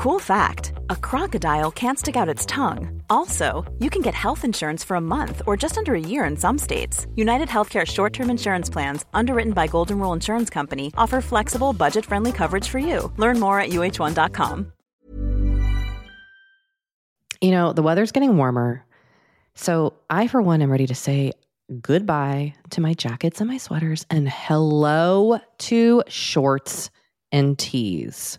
Cool fact a crocodile can't stick out its tongue. Also, you can get health insurance for a month or just under a year in some states. United Healthcare short term insurance plans, underwritten by Golden Rule Insurance Company, offer flexible, budget friendly coverage for you. Learn more at uhone.com. You know, the weather's getting warmer. So I, for one, am ready to say goodbye to my jackets and my sweaters and hello to shorts and tees.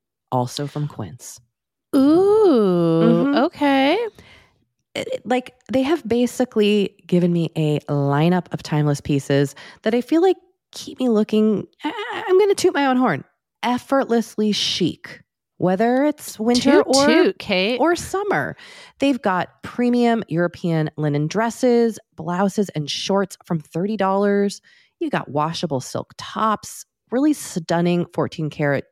also from Quince. Ooh, Mhm. okay. it- like they have basically given me a lineup of timeless pieces that I feel like keep me looking. I- I'm going to toot my own horn. Effortlessly chic, whether it's winter Toot or toot, or summer. They've got premium European linen dresses, blouses, and shorts from $30. You got washable silk tops, really stunning 14 karat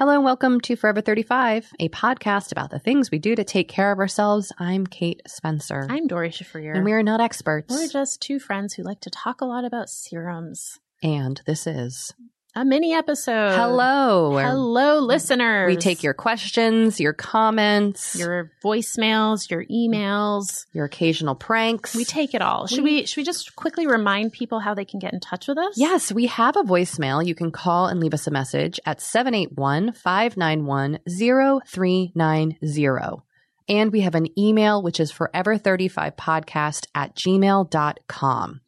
Hello and welcome to Forever 35, a podcast about the things we do to take care of ourselves. I'm Kate Spencer. I'm Doree Shafrir. and we are not experts. We're just two friends who like to talk a lot about serums. and this is A mini episode. Hello. Hello, listeners. We take your questions, your comments, your, voicemails, your emails. Your occasional pranks. We take it all. Should we should we just quickly remind people how they can get in touch with us? Yes, we have a voicemail. You can call and leave us a message at 781 591 0390. And we have an email, which is forever35podcast at gmail.com.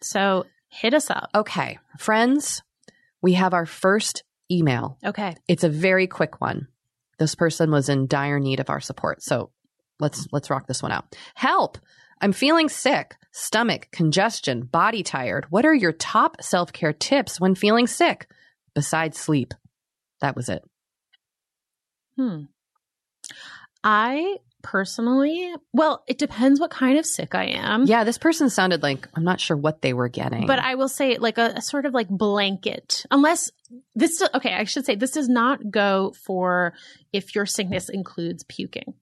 So hit us up. Okay, friends, we have our first email. Okay. It's a very quick one. This person was in dire need of our support. So let's let's rock this one out. Help! I'm feeling sick, stomach, congestion, body tired. What are your top self-care tips when feeling sick besides sleep? That was it. Hmm. I personally, well, it depends what kind of sick I am. Yeah, this person sounded like I'm not sure what they were getting. But I will say, like a, a sort of like blanket, unless this, okay, I should say this does not go for if your sickness includes puking.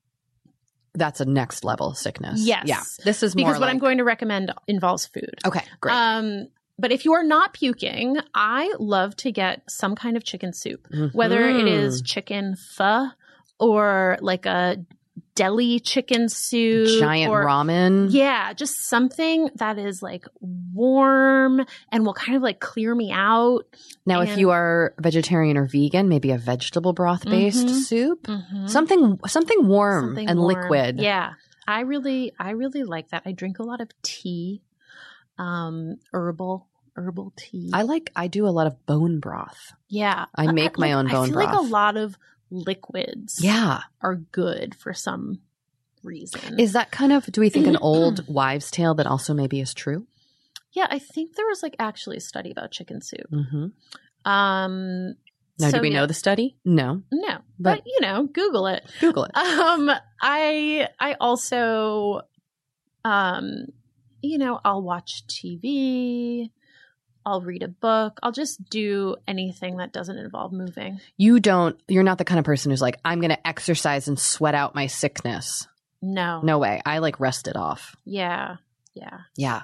that's a next level sickness. Yes. Yeah. This is more Because what I'm going to recommend involves food. Okay, great. Um, but if you are not puking, I love to get some kind of chicken soup, whether it is Mhm. chicken pho or like a deli chicken soup, giant or, ramen. Yeah, just something that is like warm and will kind of like clear me out. Now, if you are vegetarian or vegan, maybe a vegetable broth based Mhm. soup. Mhm. Something something warm Something and warm. liquid. Yeah. I really I really like that. I drink a lot of tea. Um herbal herbal tea. I like I do a lot of bone broth. yeah. I make my own bone broth. I feel like a lot of liquids Yeah. are good for some reason. Is that kind of do we think an old wives' tale that also maybe is true? yeah, I think there was like actually a study about chicken soup. Mm-hmm. Um Now, so, do we yeah. know the study? No. No. But- But, you know, Google it. Google it. Um, I I also um you know, I'll watch TV, I'll read a book, I'll just do anything that doesn't involve moving. You don't, you're not the kind of person who's like, I'm going to exercise and sweat out my sickness. No. No way. I like rest it off. Yeah. Yeah. Yeah.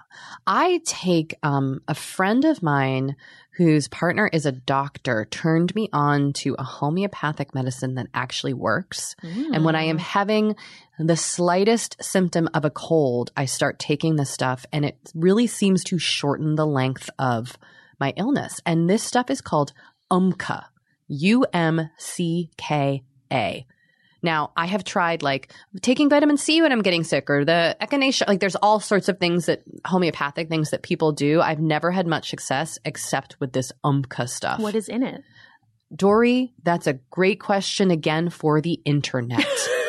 I take um, a friend of mine whose partner is a doctor turned me on to a homeopathic medicine that actually works. And when I am Mm. having the slightest symptom of a cold, I start taking this stuff and it really seems to shorten the length of my illness. And this stuff is called Umcka, U M C K A. Now, I have tried like taking vitamin C when I'm getting sick or the echinacea. Like there's all sorts of things that homeopathic things that people do. I've never had much success except with this Umcka stuff. what is in it? Doree, that's a great question again for the internet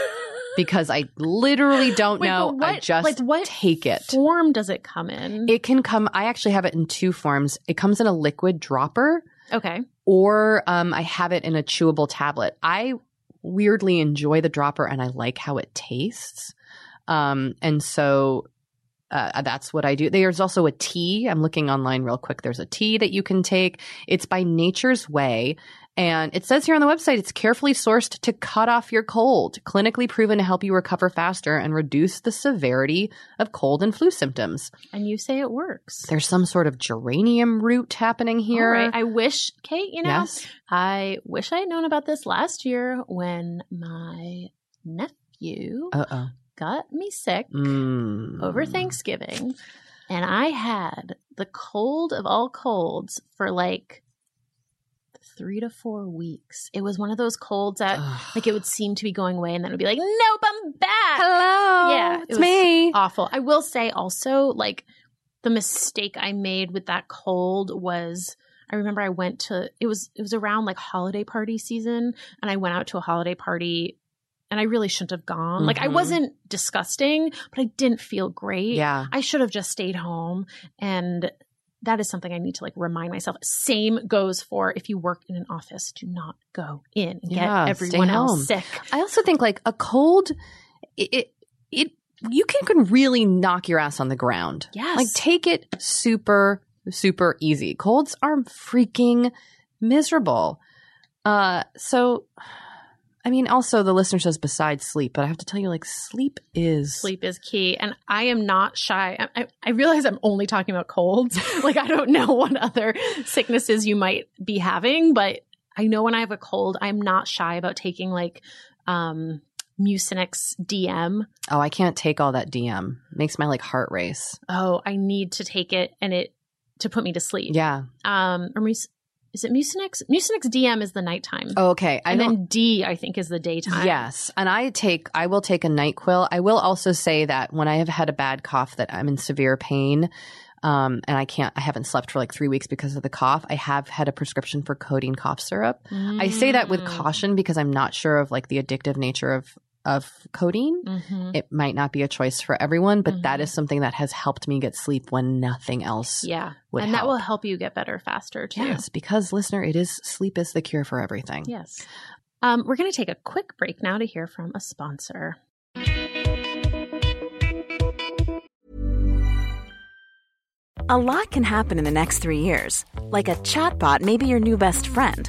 because I literally don't Wait, know. but I just like, what take it. Form does it come in? It can come, I actually have it in two forms. It comes in a liquid dropper okay. or um, I have it in a chewable tablet. I weirdly enjoy the dropper and I like how it tastes. Um, and so uh, that's what I do. There's also a tea. I'm looking online real quick. There's a tea that you can take. It's by Nature's Way. And it says here on the website, it's carefully sourced to cut off your cold, clinically proven to help you recover faster and reduce the severity of cold and flu symptoms. And you say it works. There's some sort of geranium root happening here. Right. I wish, Kate, you know, yes. I wish I had known about this last year when my nephew Uh oh. got me sick Mm. over Thanksgiving. And I had the cold of all colds for like three to four weeks. It was one of those colds that Ugh. like it would seem to be going away and then it would be like, nope, I'm back. Hello. Yeah, it it's was me. awful. I will say also, like, the mistake I made with that cold was I remember I went to it was it was around like holiday party season and I went out to a holiday party and I really shouldn't have gone. Like I Mhm. wasn't disgusting, but I didn't feel great. Yeah. I should have just stayed home and that is something I need to like remind myself. Same goes for if you work in an office, do not go in and Yeah, get everyone else sick. I also think like a cold, it, it, it you can, can really knock your ass on the ground. Yes. Like take it super, super easy. Colds are freaking miserable. Uh, so, I mean, also the listener says besides sleep, but I have to tell you, like, sleep is sleep is key and i am not shy I, I, I realize i'm only talking about colds like i don't know what other sicknesses you might be having but i know when i have a cold i'm not shy about taking like um mucinex dm Oh, I can't take all that DM. Makes my like heart race. oh i need to take it and it to put me to sleep Yeah. um or mus- is it mucinex mucinex dm is the nighttime Oh, okay. I and then d i think is the daytime Yes, and I take I will take a NyQuil. I will also say that when I have had a bad cough that I'm in severe pain, um, and I can't I haven't slept for like three weeks because of the cough. I have had a prescription for codeine cough syrup. I say that with Mm. caution because I'm not sure of like the addictive nature of of codeine. Mhm. It might not be a choice for everyone, but that Mhm. is something that has helped me get sleep when nothing else yeah would and help. that will help you get better faster too Yes, because listener, it is sleep is the cure for everything. Yes. Um, we're going to take a quick break now to hear from a sponsor. A lot can happen in the next three years. Like a chatbot may be your new best friend.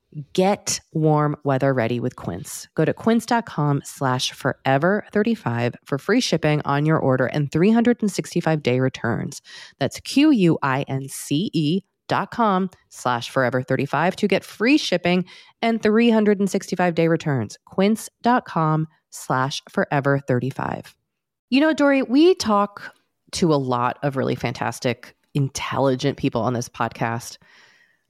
get warm weather ready with Quince. Go to quince.com slash forever35 for free shipping on your order and 365 day returns. That's Q-U-I-N-C-E dot com slash forever35 to get free shipping and 365 day returns. Quince.com slash forever35. You know, Doree, we talk to a lot of really fantastic, intelligent people on this podcast.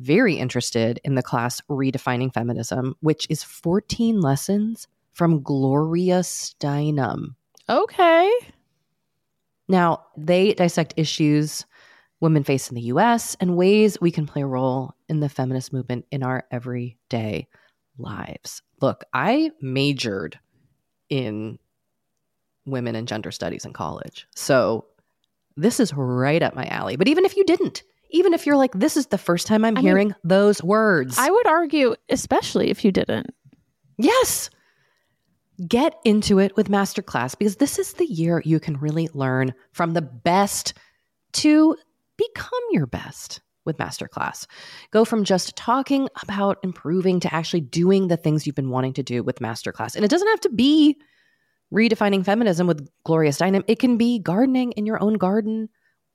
very interested in the class Redefining Feminism, which is 14 lessons from Gloria Steinem. Okay. Now, they dissect issues women face in the US and ways we can play a role in the feminist movement in our everyday lives. Look, I majored in women and gender studies in college. So this is right up my alley. But even if you didn't, even if you're like, this is the first time I'm I mean, hearing those words. I would argue, especially if you didn't. Yes. Get into it with Masterclass because this is the year you can really learn from the best to become your best with Masterclass. Go from just talking about improving to actually doing the things you've been wanting to do with Masterclass. And it doesn't have to be redefining feminism with Gloria Steinem, it can be gardening in your own garden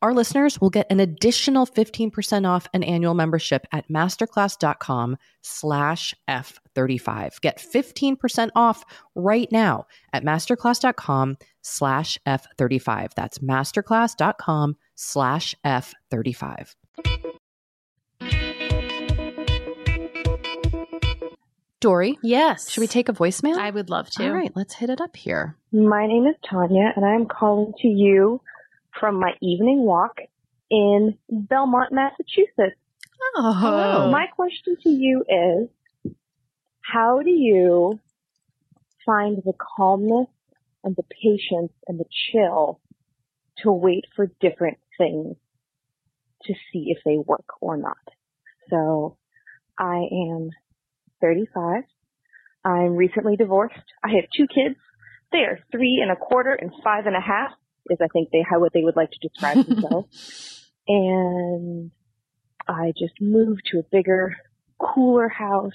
our listeners will get an additional 15% off an annual membership at masterclass.com slash F35. Get 15% off right now at masterclass.com slash F35. That's masterclass.com slash F35. Doree? Yes. should we take a voicemail? I would love to. All right, let's hit it up here. My name is Tanya, and I'm calling to you from my evening walk in Belmont, Massachusetts. Oh, My question to you is how do you find the calmness and the patience and the chill to wait for different things to see if they work or not? So I am 35. I'm recently divorced. I have two kids. They are three and a quarter and five and a half is I think they how what they would like to describe themselves. and I just moved to a bigger, cooler house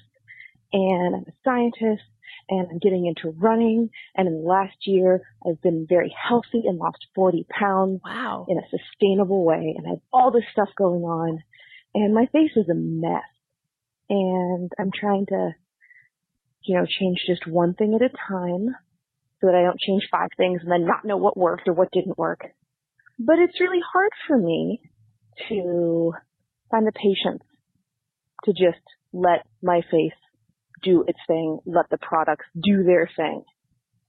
and I'm a scientist and I'm getting into running and in the last year I've been very healthy and lost 40 pounds Wow. in a sustainable way and I have all this stuff going on and my face is a mess and I'm trying to you know change just one thing at a time so that I don't change five things and then not know what worked or what didn't work. But it's really hard for me to find the patience to just let my face do its thing, let the products do their thing.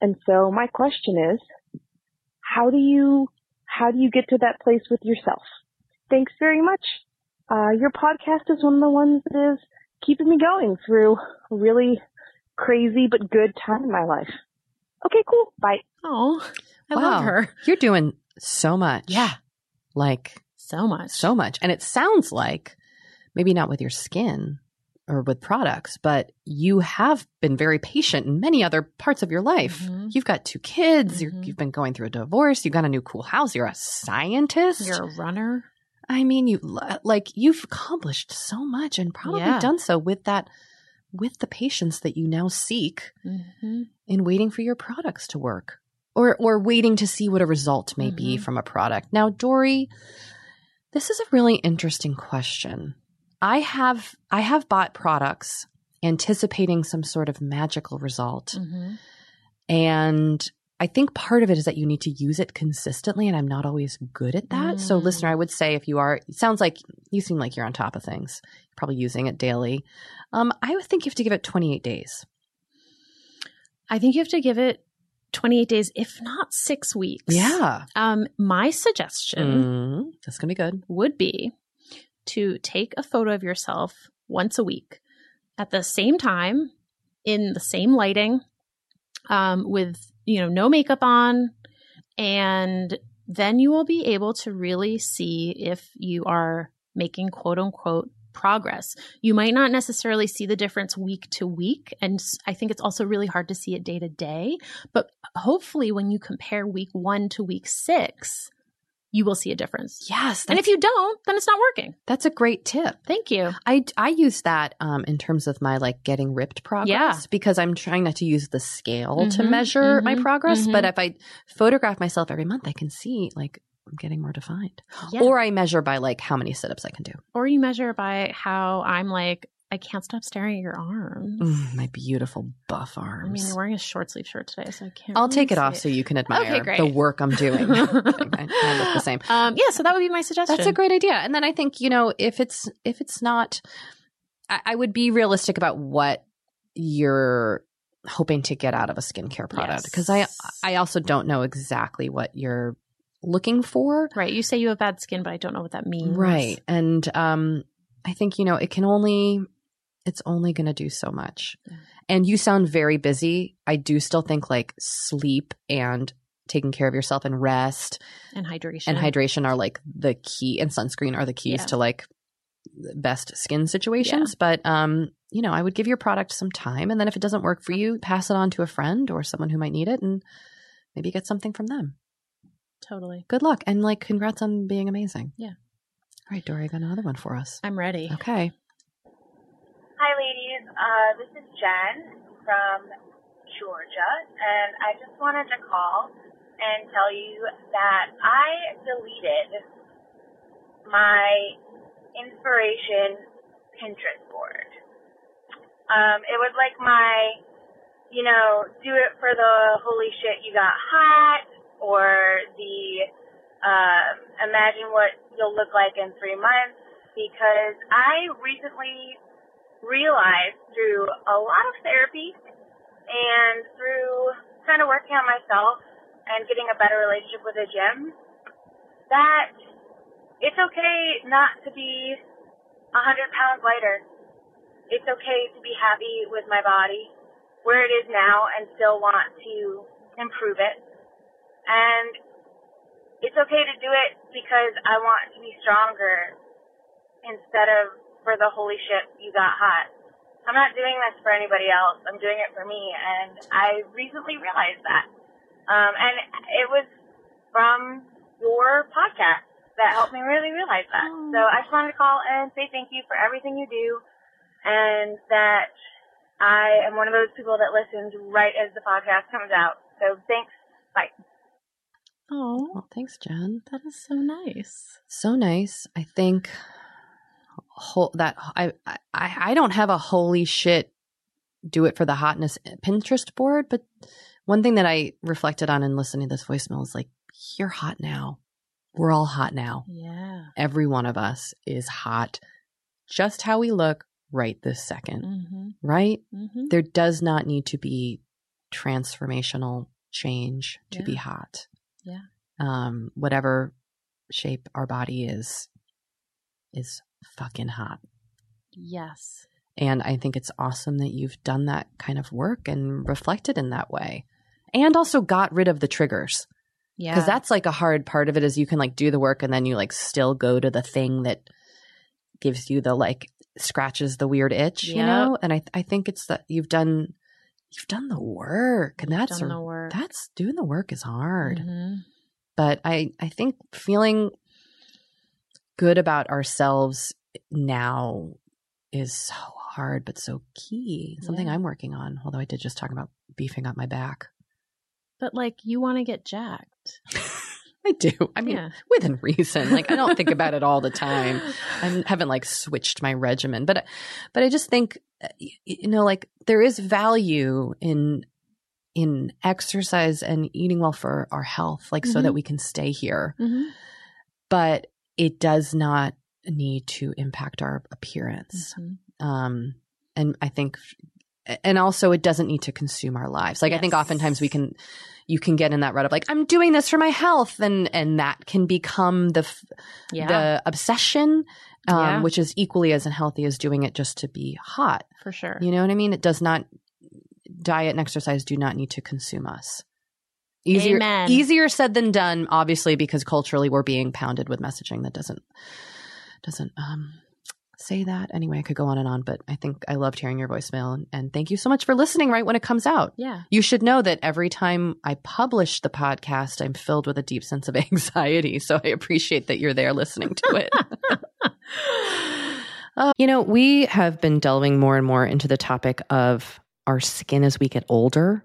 And so my question is, how do you, how do you get to that place with yourself? Thanks very much. Uh, your podcast is one of the ones that is keeping me going through a really crazy but good time in my life. Okay, cool. Bye. Oh, I Wow. love her You're doing so much. Yeah. Like so much. so much. And it sounds like maybe not with your skin or with products, but you have been very patient in many other parts of your life. Mhm. You've got two kids. You're, Mhm. you've been going through a divorce. You got a new cool house. You're a scientist. You're a runner. I mean, you like you've accomplished so much and probably Yeah. done so with that, with the patience that you now seek Mm-hmm. in waiting for your products to work or or waiting to see what a result may be Mhm. from a product. Now, Doree, this is a really interesting question. I have I have bought products anticipating some sort of magical result. Mm-hmm. And I think part of it is that you need to use it consistently, and I'm not always good at that. So, Mm. listener, I would say if you are, it sounds like you seem like you're on top of things, you're probably using it daily. Um, I would think you have to give it 28 days. I think you have to give it 28 days, if not six weeks. Yeah. Um, my suggestion Mm, that's going to be good. would be to take a photo of yourself once a week at the same time in the same lighting um, with you know no makeup on. And then you will be able to really see if you are making quote unquote progress. You might not necessarily see the difference week to week and I think it's also really hard to see it day to day but hopefully when you compare week one to week six you will see a difference Yes. and if you don't, then it's not working. that's a great tip. Thank you. I, I use that um, in terms of my like getting ripped progress Yeah. because I'm trying not to use the scale to Mhm, measure my mhm, progress. But mhm. if I photograph myself every month, I can see like I'm getting more defined. Yeah. Or I measure by like how many sit ups I can do. Or you measure by how I'm like, I can't stop staring at your arms. Mm, my beautiful buff arms. I mean, you're wearing a short sleeve shirt today, so I can't. I'll really take it off so you can admire great. the work I'm doing. I, I look the same. Um, yeah, so that would be my suggestion. That's a great idea. And then I think, you know, if it's if it's not I, I would be realistic about what you're hoping to get out of a skincare product. Yes. Because I I also don't know exactly what you're looking for. Right. You say you have bad skin, but I don't know what that means. Right. And um, I think, you know, it can only, it's only going to do so much. Yeah. And you sound very busy. I do still think like sleep and taking care of yourself and rest And hydration. and hydration are like the key and sunscreen are the keys Yeah. to like best skin situations. But, um, you know, I would give your product some time. And then if it doesn't work for you, pass it on to a friend or someone who might need it and maybe get something from them. Totally. Good luck. And like, congrats on being amazing. Yeah. All right, Doree, got another one for us. I'm ready. Okay. Hi, ladies. Uh, this is Jen from Georgia, and I just wanted to call and tell you that I deleted my inspiration Pinterest board. Um, it was like my, you know, do it for the holy shit you got hot, or the um, imagine what you'll look like in three months. Because I recently realized through a lot of therapy and through kind of working on myself and getting a better relationship with the gym that it's okay not to be a hundred pounds lighter. It's okay to be happy with my body where it is now and still want to improve it. And it's okay to do it because I want to be stronger instead of for the holy shit you got hot. I'm not doing this for anybody else. I'm doing it for me, and I recently realized that. Um, and it was from your podcast that helped me really realize that. So I just wanted to call and say thank you for everything you do, and that I am one of those people that listens right as the podcast comes out. So thanks. Bye. Oh, thanks, Jen. that is so nice. So nice. I think whole, that I, I I don't have a holy shit do it for the hotness Pinterest board, but one thing that I reflected on in listening to this voicemail is like you're hot now. We're all hot now. Yeah. Every one of us is hot. Just how we look right this 2nd Mm-hmm. right? Mm-hmm. There does not need to be transformational change to Yeah. be hot. Yeah. Um, whatever shape our body is, is fucking hot. Yes. And I think it's awesome that you've done that kind of work and reflected in that way. And also got rid of the triggers. Yeah. Because that's like a hard part of it is you can like do the work and then you like still go to the thing that gives you the like scratches the weird itch, you know? And I I think it's that you've done you've done the work and that's work. that's doing the work is hard. Mhm. But I I think feeling good about ourselves now is so hard but so key. Something Yeah. I'm working on, although I did just talk about beefing up my back. But like, you want to get jacked. I do. I mean, Yeah. within reason. Like I don't think about it all the time. I haven't like switched my regimen, but but I just think uh, you know like there is value in in exercise and eating well for our health, like so Mhm. that we can stay here. Mm-hmm. But it does not need to impact our appearance. Mm-hmm. Um, and I think, and also it doesn't need to consume our lives. Like I think oftentimes we can, you can get in that rut of like, I'm doing this for my health. And, and that can become the, f- Yeah. the obsession, um, Yeah. which is equally as unhealthy as doing it just to be hot. for sure. You know what I mean? It does not, diet and exercise do not need to consume us. Easier, Amen. easier said than done, obviously, because culturally we're being pounded with messaging that doesn't, doesn't, um, say that. Anyway, I could go on and on, but I think I loved hearing your voicemail and, and thank you so much for listening right when it comes out. yeah. You should know that every time I publish the podcast, I'm filled with a deep sense of anxiety. So I appreciate that you're there listening to it. Uh, you know, we have been delving more and more into the topic of our skin as we get older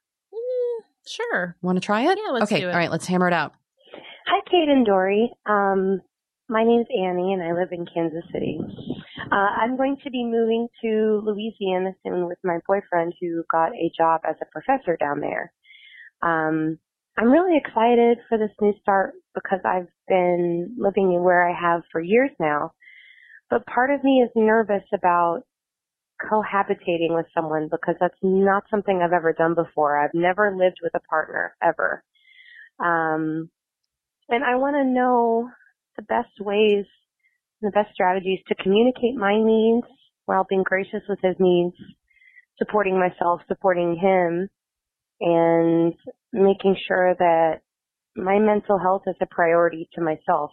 Sure. Want to try it? Yeah, let's okay, do it. all right, let's hammer it out. Hi, Kate and Doree. Um, my name's Annie, and I live in Kansas City. Uh, I'm going to be moving to Louisiana soon with my boyfriend, who got a job as a professor down there. Um, I'm really excited for this new start because I've been living where I have for years now. But part of me is nervous about cohabitating with someone because that's not something I've ever done before. I've never lived with a partner ever. Um, and I want to know the best ways, the best strategies to communicate my needs while being gracious with his needs, supporting myself, supporting him, and making sure that my mental health is a priority to myself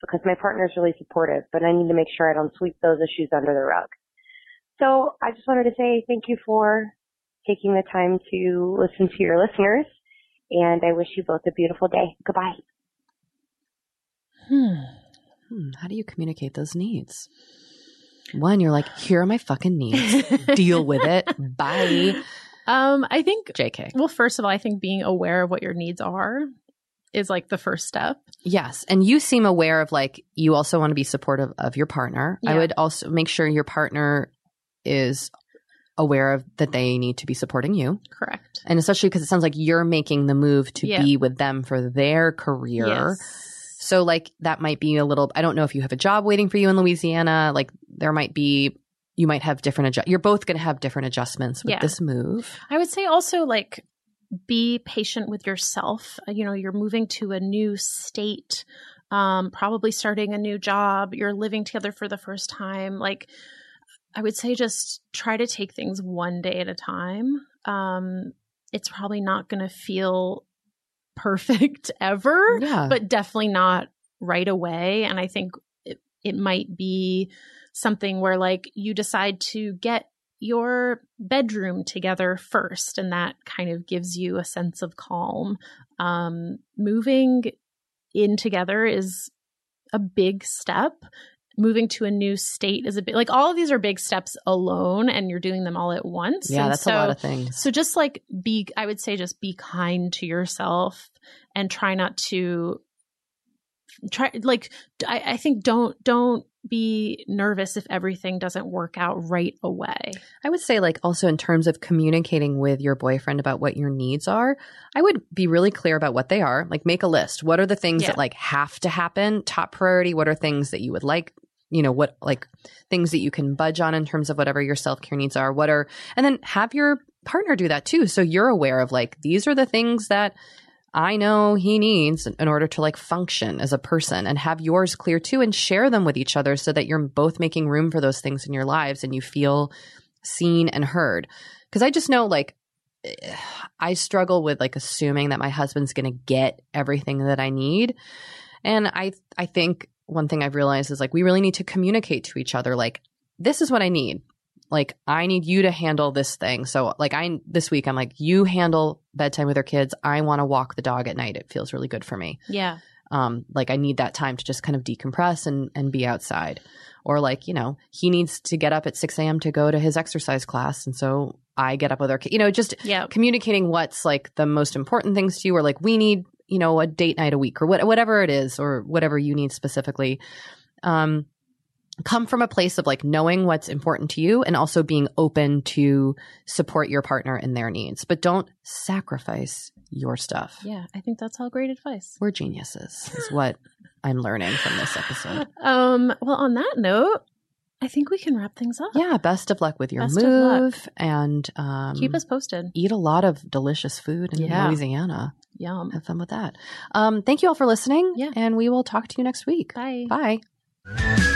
because my partner is really supportive, but I need to make sure I don't sweep those issues under the rug. So I just wanted to say thank you for taking the time to listen to your listeners, and I wish you both a beautiful day. Goodbye. Hmm. Hmm, how do you communicate those needs? One, you're like, here are my fucking needs. Deal with it. Bye. Um, I think JK. well, first of all, I think being aware of what your needs are is like the first step. Yes. And you seem aware of like, you also want to be supportive of your partner. I would also make sure your partner is aware of that they need to be supporting you. Correct. And especially because it sounds like you're making the move to Yeah. be with them for their career. Yes. So like that might be a little I don't know if you have a job waiting for you in Louisiana, like there might be you might have different adjust you're both going to have different adjustments with Yeah. this move. I would say also like be patient with yourself. Uh, You know, you're moving to a new state, um, probably starting a new job, you're living together for the first time. Like, I would say just try to take things one day at a time. Um, it's probably not going to feel perfect ever, Yeah. but definitely not right away. And I think it, it might be something where like you decide to get your bedroom together first, and that kind of gives you a sense of calm. Um, moving in together is a big step. Moving to a new state is a bit like all of these are big steps alone, and you're doing them all at once. yeah, And that's so, a lot of things. so just like be, I would say just be kind to yourself and try not to try like I, I think don't don't be nervous if everything doesn't work out right away. I would say, like, also in terms of communicating with your boyfriend about what your needs are, I would be really clear about what they are. Like, make a list. What are the things Yeah. that like have to happen? Top priority. What are things that you would like? You know, what like things that you can budge on in terms of whatever your self care needs are. What are, and then have your partner do that too. So you're aware of like, these are the things that I know he needs in order to like function as a person and have yours clear too and share them with each other so that you're both making room for those things in your lives and you feel seen and heard. Cause I just know like I struggle with like assuming that my husband's going to get everything that I need. And I I think one thing I've realized is like we really need to communicate to each other like this is what I need. Like I need you to handle this thing. So like I this week I'm like you handle bedtime with our kids. I want to walk the dog at night. It feels really good for me. Yeah. Um like I need that time to just kind of decompress and and be outside. Or like, you know, he needs to get up at 6 a.m. to go to his exercise class. And so I get up with our kid. You know, just Yeah. communicating what's like the most important things to you or like we need you know a date night a week or what, whatever it is or whatever you need specifically um come from a place of like knowing what's important to you and also being open to support your partner in their needs but don't sacrifice your stuff Yeah. I think that's all great advice. we're geniuses is what i'm learning from this episode Um, well, on that note, I think we can wrap things up. yeah best of luck with your Best move and um Keep us posted. eat a lot of delicious food in Yeah. louisiana Yum. have fun with that. Um, thank you all for listening. Yeah. And we will talk to you next week. Bye. Bye.